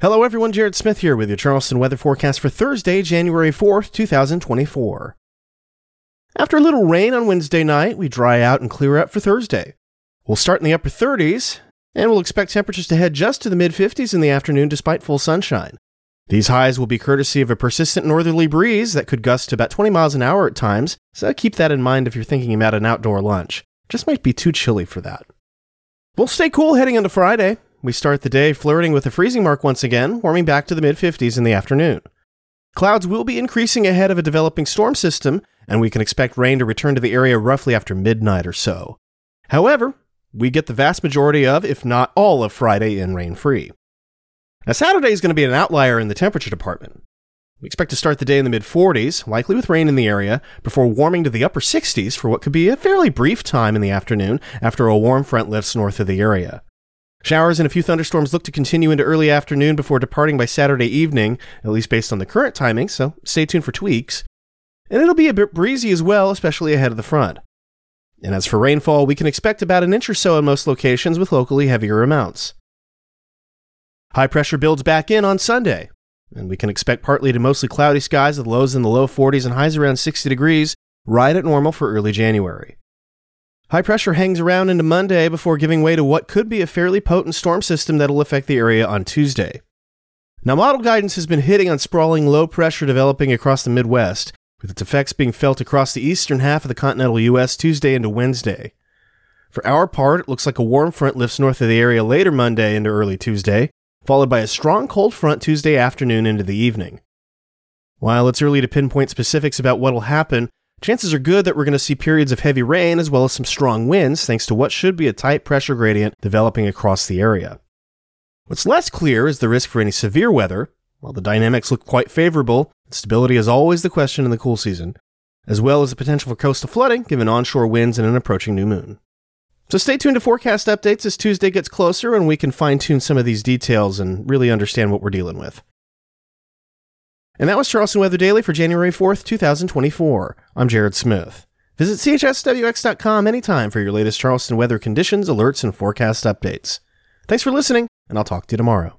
Hello, everyone. Jared Smith here with your Charleston weather forecast for Thursday, January 4th, 2024. After a little rain on Wednesday night, we dry out and clear up for Thursday. We'll start in the upper 30s, and we'll expect temperatures to head just to the mid 50s in the afternoon despite full sunshine. These highs will be courtesy of a persistent northerly breeze that could gust to about 20 miles an hour at times, so keep that in mind if you're thinking about an outdoor lunch. Just might be too chilly for that. We'll stay cool heading into Friday. We start the day flirting with the freezing mark once again, warming back to the mid 50s in the afternoon. Clouds will be increasing ahead of a developing storm system, and we can expect rain to return to the area roughly after midnight or so. However, we get the vast majority of, if not all of Friday in rain free. Now, Saturday is going to be an outlier in the temperature department. We expect to start the day in the mid 40s, likely with rain in the area, before warming to the upper 60s for what could be a fairly brief time in the afternoon after a warm front lifts north of the area. Showers and a few thunderstorms look to continue into early afternoon before departing by Saturday evening, at least based on the current timing, so stay tuned for tweaks. And it'll be a bit breezy as well, especially ahead of the front. And as for rainfall, we can expect about an inch or so in most locations with locally heavier amounts. High pressure builds back in on Sunday, and we can expect partly to mostly cloudy skies with lows in the low 40s and highs around 60 degrees, right at normal for early January. High pressure hangs around into Monday before giving way to what could be a fairly potent storm system that'll affect the area on Tuesday. Now, model guidance has been hitting on sprawling low pressure developing across the Midwest, with its effects being felt across the eastern half of the continental U.S. Tuesday into Wednesday. For our part, it looks like a warm front lifts north of the area later Monday into early Tuesday, followed by a strong cold front Tuesday afternoon into the evening. While it's early to pinpoint specifics about what'll happen, chances are good that we're going to see periods of heavy rain as well as some strong winds thanks to what should be a tight pressure gradient developing across the area. What's less clear is the risk for any severe weather. While the dynamics look quite favorable, stability is always the question in the cool season, as well as the potential for coastal flooding given onshore winds and an approaching new moon. So stay tuned to forecast updates as Tuesday gets closer and we can fine tune some of these details and really understand what we're dealing with. And that was Charleston Weather Daily for January 4th, 2024. I'm Jared Smith. Visit chswx.com anytime for your latest Charleston weather conditions, alerts, and forecast updates. Thanks for listening, and I'll talk to you tomorrow.